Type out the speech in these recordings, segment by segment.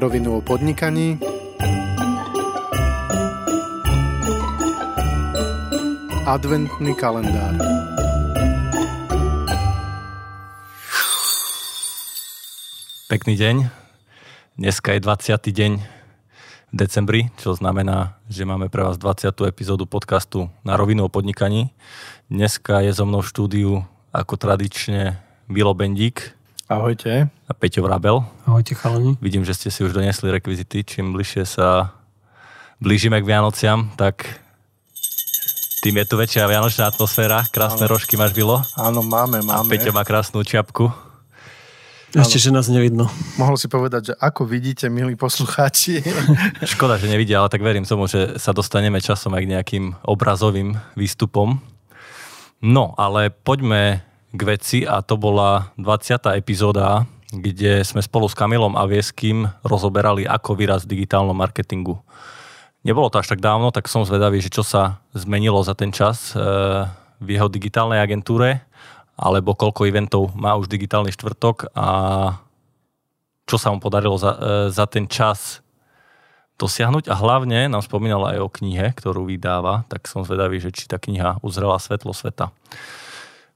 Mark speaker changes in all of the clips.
Speaker 1: rovinu o podnikaní, adventný kalendár.
Speaker 2: Pekný deň. Dneska je 20. deň v decembri, čo znamená, že máme pre vás 20. epizódu podcastu na rovinu o podnikaní. Dneska je so mnou v štúdiu ako tradične Vilo Bendík.
Speaker 1: Ahojte.
Speaker 2: A Peťo Vrabel.
Speaker 3: Ahojte chalani.
Speaker 2: Vidím, že ste si už donesli rekvizity. Čím bližšie sa blížime k Vianociam, tak tým je tu väčšia vianočná atmosféra. Krásne rožky máš, Vilo.
Speaker 1: Áno, máme,
Speaker 2: A
Speaker 1: máme.
Speaker 2: Peťo má krásnu čiapku.
Speaker 3: Ešte, že nás nevidno.
Speaker 1: Mohol si povedať, že ako vidíte, milí poslucháči,
Speaker 2: Škoda, že nevidia, ale tak verím tomu, že sa dostaneme časom aj k nejakým obrazovým výstupom. No, ale poďme k veci a to bola 20. epizóda, kde sme spolu s Kamilom a Vieským rozoberali, ako výraz v digitálnom marketingu. Nebolo to až tak dávno, tak som zvedavý, že čo sa zmenilo za ten čas e, v jeho digitálnej agentúre, alebo koľko eventov má už digitálny štvrtok a čo sa mu podarilo za, e, za ten čas dosiahnuť a hlavne nám spomínal aj o knihe, ktorú vydáva, tak som zvedavý, že či tá kniha uzrela svetlo sveta.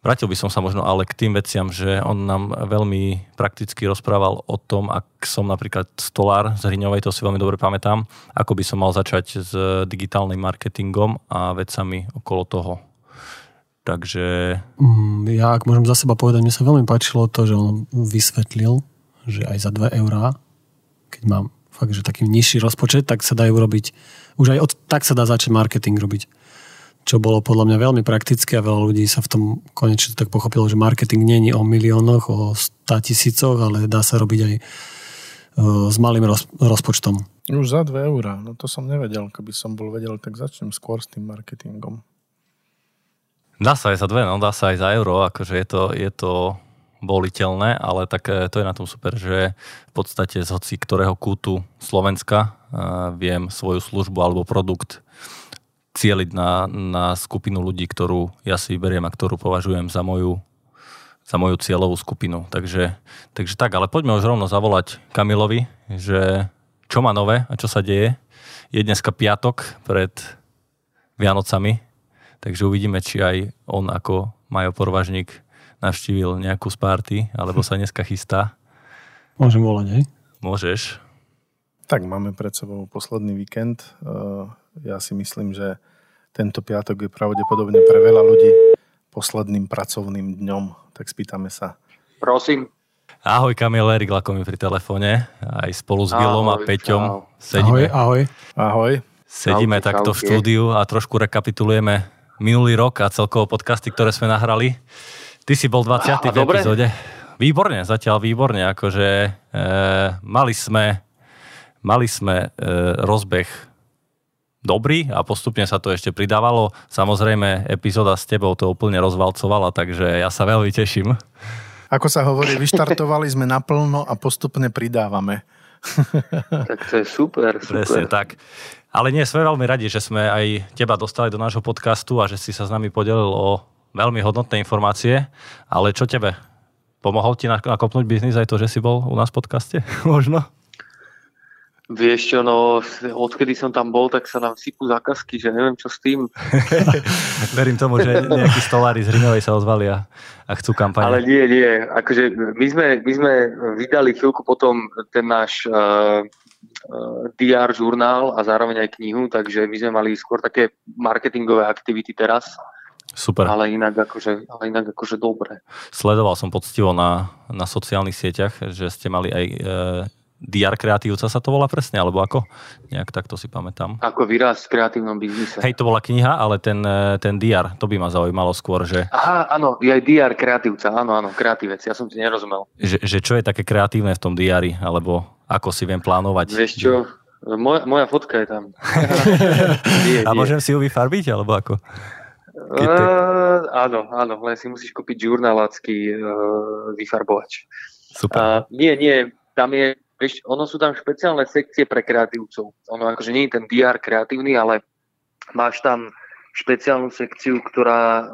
Speaker 2: Vrátil by som sa možno ale k tým veciam, že on nám veľmi prakticky rozprával o tom, ak som napríklad stolár z Hriňovej, to si veľmi dobre pamätám, ako by som mal začať s digitálnym marketingom a vecami okolo toho. Takže
Speaker 3: Mm, Ja, ak môžem za seba povedať, mne sa veľmi páčilo to, že on vysvetlil, že aj za 2 eurá, keď mám fakt, že taký nižší rozpočet, tak sa dajú robiť, už aj od, tak sa dá začať marketing robiť. Čo bolo podľa mňa veľmi praktické a veľa ľudí sa v tom konečne tak pochopilo, že marketing nie je o miliónoch, o 100 tisícoch, ale dá sa robiť aj e, s malým roz, rozpočtom.
Speaker 1: už za 2 eurá, no to som nevedel, keby som bol vedel, tak začnem skôr s tým marketingom.
Speaker 2: Dá sa aj za dve, no dá sa aj za euro, akože je to, je to voliteľné, ale tak e, to je na tom super, že v podstate z hoci ktorého kútu Slovenska uh, viem svoju službu alebo produkt cieliť na, na skupinu ľudí, ktorú ja si vyberiem a ktorú považujem za moju, za moju cieľovú skupinu. Takže, takže tak, ale poďme už rovno zavolať Kamilovi, že čo má nové a čo sa deje. Je dneska piatok pred Vianocami, Takže uvidíme, či aj on ako Majo Porvažník navštívil nejakú z party, alebo sa dneska chystá.
Speaker 3: Môžem volať, hej?
Speaker 2: Môžeš.
Speaker 1: Tak máme pred sebou posledný víkend. Ja si myslím, že tento piatok je pravdepodobne pre veľa ľudí posledným pracovným dňom. Tak spýtame sa.
Speaker 4: Prosím.
Speaker 2: Ahoj Kamil, Erik Lako mi pri telefóne. Aj spolu s Vilom a
Speaker 4: Ahoj,
Speaker 2: Peťom
Speaker 4: čau.
Speaker 3: Ahoj,
Speaker 2: sedíme,
Speaker 3: ahoj.
Speaker 1: Ahoj.
Speaker 2: sedíme
Speaker 4: Čaute,
Speaker 2: takto v
Speaker 4: čaute.
Speaker 2: štúdiu a trošku rekapitulujeme minulý rok a celkovo podcasty, ktoré sme nahrali. Ty si bol 20.
Speaker 4: A
Speaker 2: v
Speaker 4: dobre?
Speaker 2: epizóde. Výborne, zatiaľ výborne. Akože e, mali sme, mali sme e, rozbeh dobrý a postupne sa to ešte pridávalo. Samozrejme, epizóda s tebou to úplne rozvalcovala, takže ja sa veľmi teším.
Speaker 1: Ako sa hovorí, vyštartovali sme naplno a postupne pridávame.
Speaker 4: Tak to je super,
Speaker 2: Presne
Speaker 4: super.
Speaker 2: tak. Ale nie, sme veľmi radi, že sme aj teba dostali do nášho podcastu a že si sa s nami podelil o veľmi hodnotné informácie. Ale čo tebe? Pomohol ti nak- nakopnúť biznis aj to, že si bol u nás v podcaste? Možno?
Speaker 4: Vieš čo, no, odkedy som tam bol, tak sa nám sypú zákazky, že neviem čo s tým.
Speaker 2: Verím tomu, že nejakí stolári z Hrinovej sa ozvali a, a chcú kampane.
Speaker 4: Ale nie, nie. Akože my sme, my sme vydali chvíľku potom ten náš uh, uh, DR žurnál a zároveň aj knihu, takže my sme mali skôr také marketingové aktivity teraz,
Speaker 2: Super.
Speaker 4: ale inak akože, ale inak akože dobre.
Speaker 2: Sledoval som poctivo na, na sociálnych sieťach, že ste mali aj e, DR kreatívca sa to volá presne, alebo ako? Nejak takto si pamätám.
Speaker 4: Ako výraz v kreatívnom biznise.
Speaker 2: Hej, to bola kniha, ale ten, e, ten DR, to by ma zaujímalo skôr, že,
Speaker 4: Aha, áno, je aj DR kreatívca, áno, áno, kreatívec, ja som ti nerozumel.
Speaker 2: že, že čo je také kreatívne v tom diári, alebo ako si viem plánovať.
Speaker 4: Vieš čo, moja, moja fotka je tam. nie,
Speaker 2: A
Speaker 4: nie.
Speaker 2: môžem si ju vyfarbiť, alebo ako? keď
Speaker 4: Uh, áno, áno, len si musíš kúpiť žurnálácky uh, vyfarbovač.
Speaker 2: Super.
Speaker 4: Uh, nie, nie, tam je, vieš, ono sú tam špeciálne sekcie pre kreatívcov. Ono akože nie je ten DR kreatívny, ale máš tam špeciálnu sekciu, ktorá uh,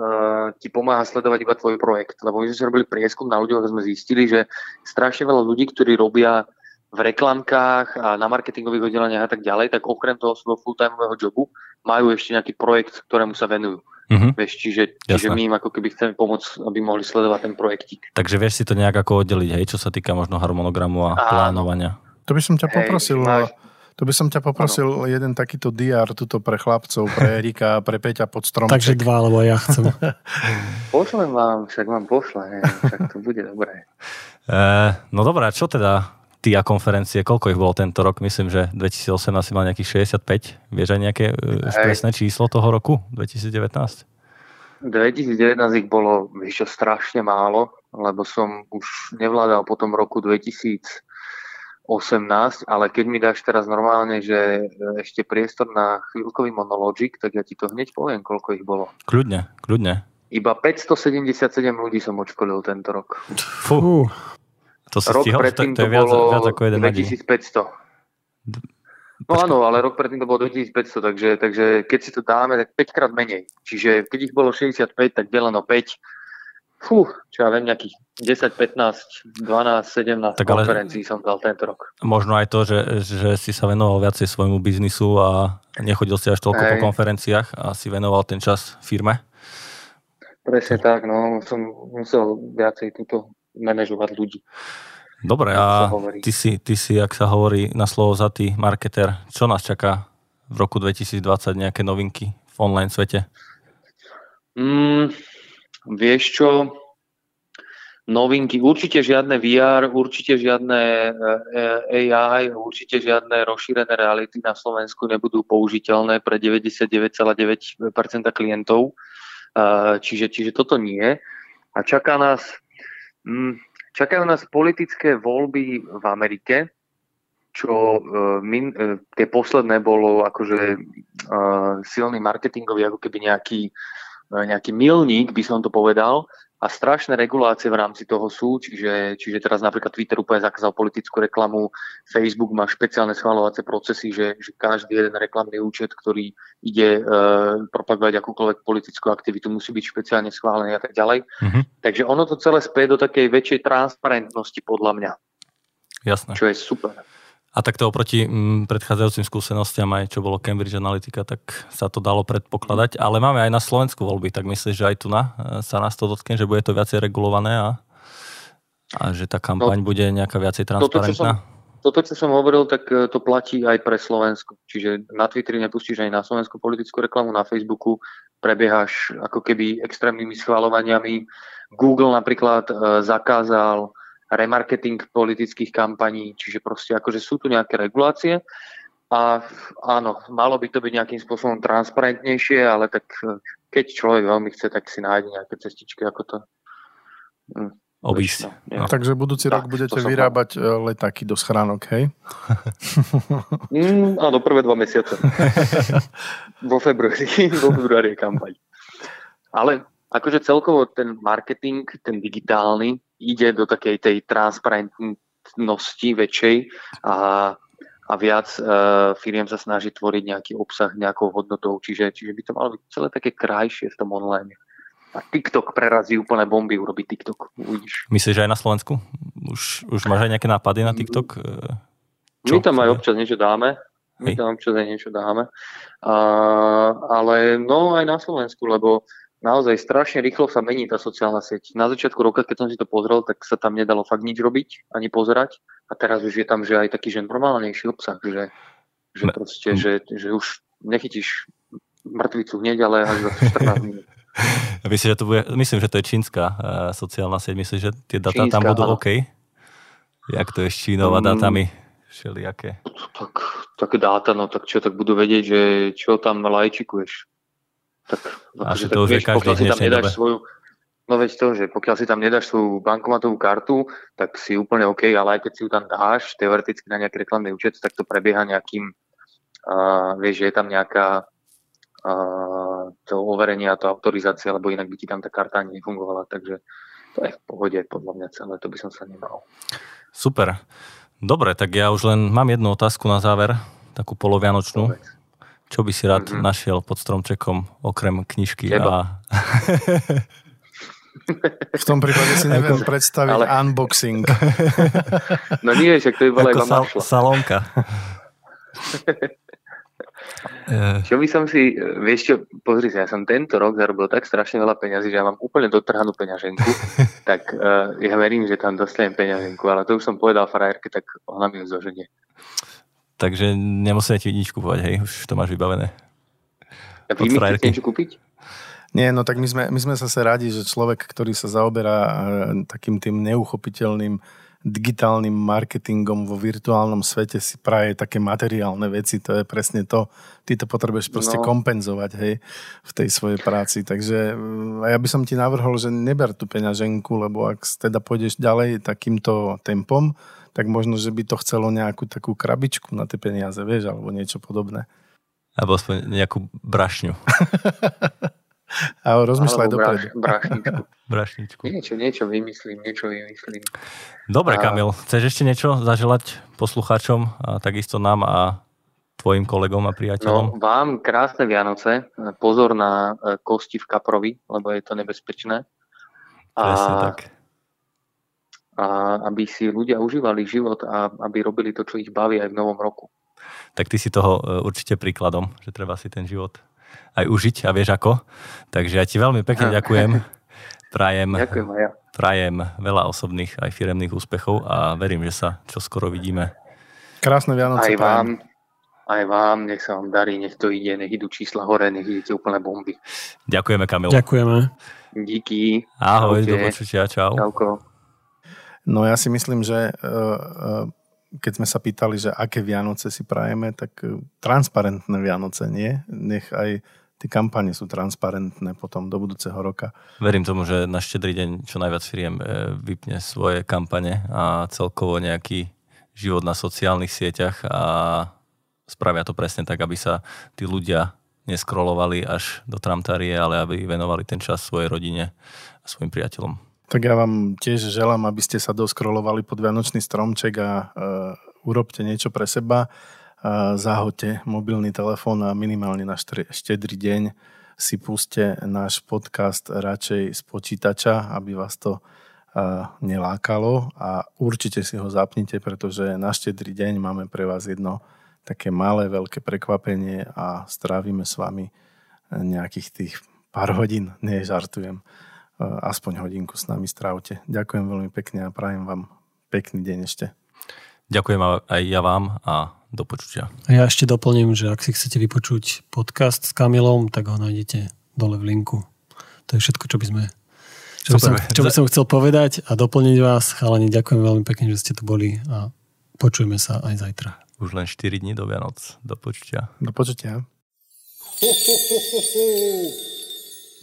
Speaker 4: ti pomáha sledovať iba tvoj projekt. Lebo my sme si robili prieskum na ľuďoch a sme zistili, že strašne veľa ľudí, ktorí robia v reklamkách a na marketingových oddeleniach a tak ďalej, tak okrem toho svojho full-timeového jobu majú ešte nejaký projekt, ktorému sa venujú. Mm-hmm. Vieš, čiže, čiže my im ako keby chceme pomôcť, aby mohli sledovať ten projektík.
Speaker 2: Takže vieš si to nejak ako oddeliť, hej, čo sa týka možno harmonogramu a Áno. plánovania.
Speaker 1: To by som ťa poprosil, hej, máš... to by som ťa poprosil ano. jeden takýto DR tuto pre chlapcov, pre Erika, pre Peťa pod stromček.
Speaker 3: Takže dva, lebo ja chcem.
Speaker 4: Pošlem vám, však vám pošle, však to bude dobré.
Speaker 2: E, no dobré, čo teda TIA konferencie, koľko ich bolo tento rok? Myslím, že 2018 mal nejakých 65. Vieš aj nejaké Hej. presné číslo toho roku, 2019?
Speaker 4: 2019 ich bolo ešte strašne málo, lebo som už nevládal po tom roku 2018, ale keď mi dáš teraz normálne, že ešte priestor na chvíľkový monologik, tak ja ti to hneď poviem, koľko ich bolo.
Speaker 2: Kľudne, kľudne.
Speaker 4: Iba 577 ľudí som odškolil tento rok.
Speaker 2: Fú. To si rok stihol? predtým to, to, je viac, bolo viac ako jeden
Speaker 4: 2500. No áno, ale rok predtým to bolo 2500, takže, takže keď si to dáme, tak 5 krát menej. Čiže keď ich bolo 65, tak deleno 5. Fú, čo ja viem, nejakých 10, 15, 12, 17 tak konferencií som dal tento rok.
Speaker 2: Možno aj to, že, že si sa venoval viacej svojmu biznisu a nechodil si až toľko Hej. po konferenciách a si venoval ten čas firme.
Speaker 4: Presne tak, no, som musel viacej túto manažovať ľudí.
Speaker 2: Dobre, a ty si, ty si, ak sa hovorí na slovo za tý marketer, čo nás čaká v roku 2020, nejaké novinky v online svete?
Speaker 4: Mm, vieš čo, novinky, určite žiadne VR, určite žiadne eh, AI, určite žiadne rozšírené reality na Slovensku nebudú použiteľné pre 99,9% klientov. Eh, čiže, čiže toto nie. A čaká nás čakajú nás politické voľby v Amerike, čo uh, min, uh, tie posledné bolo akože uh, silný marketingový, ako keby nejaký, nejaký milník, by som to povedal, a strašné regulácie v rámci toho sú, čiže, čiže teraz napríklad Twitter úplne zakázal politickú reklamu, Facebook má špeciálne schváľovacie procesy, že, že každý jeden reklamný účet, ktorý ide e, propagovať akúkoľvek politickú aktivitu, musí byť špeciálne schválený a tak ďalej. Mm-hmm. Takže ono to celé spie do takej väčšej transparentnosti podľa mňa.
Speaker 2: Jasné.
Speaker 4: Čo je super.
Speaker 2: A takto oproti m, mm, predchádzajúcim skúsenostiam aj čo bolo Cambridge Analytica, tak sa to dalo predpokladať. Ale máme aj na Slovensku voľby, tak myslíš, že aj tu na, e, sa nás to dotkne, že bude to viacej regulované a, a že tá kampaň no, bude nejaká viacej transparentná?
Speaker 4: Toto, čo som hovoril, tak e, to platí aj pre Slovensku. Čiže na Twitteri nepustíš aj na Slovensku politickú reklamu, na Facebooku prebiehaš ako keby extrémnymi schváľovaniami. Google napríklad e, zakázal remarketing politických kampaní, čiže proste akože sú tu nejaké regulácie a áno, malo by to byť nejakým spôsobom transparentnejšie, ale tak eh, keď človek veľmi chce, tak si nájde nejaké cestičky, ako to
Speaker 2: hm, obísť.
Speaker 1: No. Takže budúci tak, rok budete vyrábať som... Eh, letáky do schránok, hej?
Speaker 4: Mm, áno, prvé dva mesiace. vo februári, vo februári je kampaň. Ale akože celkovo ten marketing, ten digitálny, ide do takej tej transparentnosti väčšej a, a viac uh, firiem sa snaží tvoriť nejaký obsah nejakou hodnotou, čiže, čiže by to malo byť celé také krajšie v tom online. A TikTok prerazí úplne bomby, urobí TikTok, uvidíš.
Speaker 2: Myslíš, že aj na Slovensku? Už, už máš aj nejaké nápady na TikTok?
Speaker 4: Čo? My tam aj občas niečo dáme. My Hej. tam občas aj niečo dáme. Uh, ale no aj na Slovensku, lebo naozaj strašne rýchlo sa mení tá sociálna sieť. Na začiatku roka, keď som si to pozrel, tak sa tam nedalo fakt nič robiť, ani pozerať. A teraz už je tam že aj taký že normálnejší obsah, že, že proste, že, že už nechytíš mŕtvicu hneď, ale až za 14 minút.
Speaker 2: Myslím, že to bude, myslím, že to je čínska uh, sociálna sieť. Myslím, že tie data čínska, tam budú áno. OK? Jak to je s Čínou a dátami? Všelijaké.
Speaker 4: Tak, tak dáta, no tak čo, tak budú vedieť, že čo tam lajčikuješ tak,
Speaker 2: akože, tak vieš, pokiaľ si tam nedáš dobe. svoju,
Speaker 4: no veď to, že pokiaľ si tam nedáš svoju bankomatovú kartu, tak si úplne OK, ale aj keď si ju tam dáš, teoreticky na nejaký reklamný účet, tak to prebieha nejakým, uh, vieš, že je tam nejaká uh, to overenie a to autorizácia, lebo inak by ti tam tá karta ani nefungovala, takže to je v pohode podľa mňa celé, to by som sa nemal.
Speaker 2: Super. Dobre, tak ja už len mám jednu otázku na záver, takú polovianočnú. Povedz. Čo by si rád mm-hmm. našiel pod stromčekom, okrem knižky?
Speaker 4: Teba. A...
Speaker 1: V tom prípade si neviem predstaviť ale... unboxing.
Speaker 4: No nie, však to by bola iba
Speaker 2: sal- salónka.
Speaker 4: Čo by som si, vieš čo, pozri sa, ja som tento rok zarobil tak strašne veľa peňazí, že ja mám úplne dotrhanú peňaženku, tak uh, ja verím, že tam dostanem peňaženku, ale to už som povedal frajerke, tak ona mi ju zoženie.
Speaker 2: Takže nemusíme ti nič kúpovať, hej, už to máš vybavené.
Speaker 4: A vy mi chcete niečo kúpiť?
Speaker 1: Nie, no tak my sme, my sme zase radi, že človek, ktorý sa zaoberá eh, takým tým neuchopiteľným digitálnym marketingom vo virtuálnom svete si praje také materiálne veci, to je presne to. Ty to potrebuješ proste no. kompenzovať, hej, v tej svojej práci. Takže mm, ja by som ti navrhol, že neber tú peňaženku, lebo ak teda pôjdeš ďalej takýmto tempom, tak možno, že by to chcelo nejakú takú krabičku na tie peniaze, vieš, alebo niečo podobné.
Speaker 2: Alebo aspoň nejakú brašňu.
Speaker 1: A rozmýšľaj dopredu.
Speaker 4: Brašničku.
Speaker 2: Brašničku.
Speaker 4: Niečo, niečo vymyslím, niečo vymyslím.
Speaker 2: Dobre, a... Kamil, chceš ešte niečo zaželať poslucháčom a takisto nám a tvojim kolegom a priateľom?
Speaker 4: No, vám krásne Vianoce. Pozor na e, kosti v kaprovi, lebo je to nebezpečné.
Speaker 2: A, Presne tak.
Speaker 4: A aby si ľudia užívali život a aby robili to, čo ich baví aj v novom roku.
Speaker 2: Tak ty si toho e, určite príkladom, že treba si ten život aj užiť a vieš ako. Takže ja ti veľmi pekne ďakujem. Prajem,
Speaker 4: ďakujem ja.
Speaker 2: prajem veľa osobných aj firemných úspechov a verím, že sa čo skoro vidíme.
Speaker 1: Krásne Vianoce.
Speaker 4: Aj vám, aj vám, nech sa vám darí, nech to ide, nech idú čísla hore, nech idete úplne bomby.
Speaker 2: Ďakujeme, Kamil.
Speaker 3: Ďakujeme.
Speaker 4: Díky.
Speaker 2: Ahoj, Čaute. do počutia, čau.
Speaker 4: Čauko.
Speaker 1: No ja si myslím, že uh, uh, keď sme sa pýtali, že aké Vianoce si prajeme, tak e, transparentné Vianoce, nie? Nech aj tie kampane sú transparentné potom do budúceho roka.
Speaker 2: Verím tomu, že na štedrý deň čo najviac firiem e, vypne svoje kampane a celkovo nejaký život na sociálnych sieťach a spravia to presne tak, aby sa tí ľudia neskrolovali až do tramtárie, ale aby venovali ten čas svojej rodine a svojim priateľom.
Speaker 1: Tak ja vám tiež želám, aby ste sa doskrolovali pod Vianočný stromček a uh, urobte niečo pre seba. Uh, zahoďte mobilný telefón a minimálne na štedrý deň si puste náš podcast radšej z počítača, aby vás to uh, nelákalo a určite si ho zapnite, pretože na štedrý deň máme pre vás jedno také malé, veľké prekvapenie a strávime s vami nejakých tých pár hodín, nežartujem. Žartujem aspoň hodinku s nami strávte. Ďakujem veľmi pekne a prajem vám pekný deň ešte.
Speaker 2: Ďakujem aj ja vám a do počutia.
Speaker 3: A ja ešte doplním, že ak si chcete vypočuť podcast s Kamilom, tak ho nájdete dole v linku. To je všetko, čo by sme čo by, som, čo by som chcel povedať a doplniť vás. Chalani, ďakujem veľmi pekne, že ste tu boli a počujeme sa aj zajtra.
Speaker 2: Už len 4 dní do Vianoc. Do počutia.
Speaker 1: Do počutia.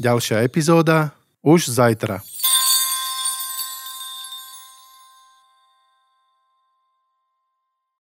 Speaker 1: Ďalšia epizóda už zajtra.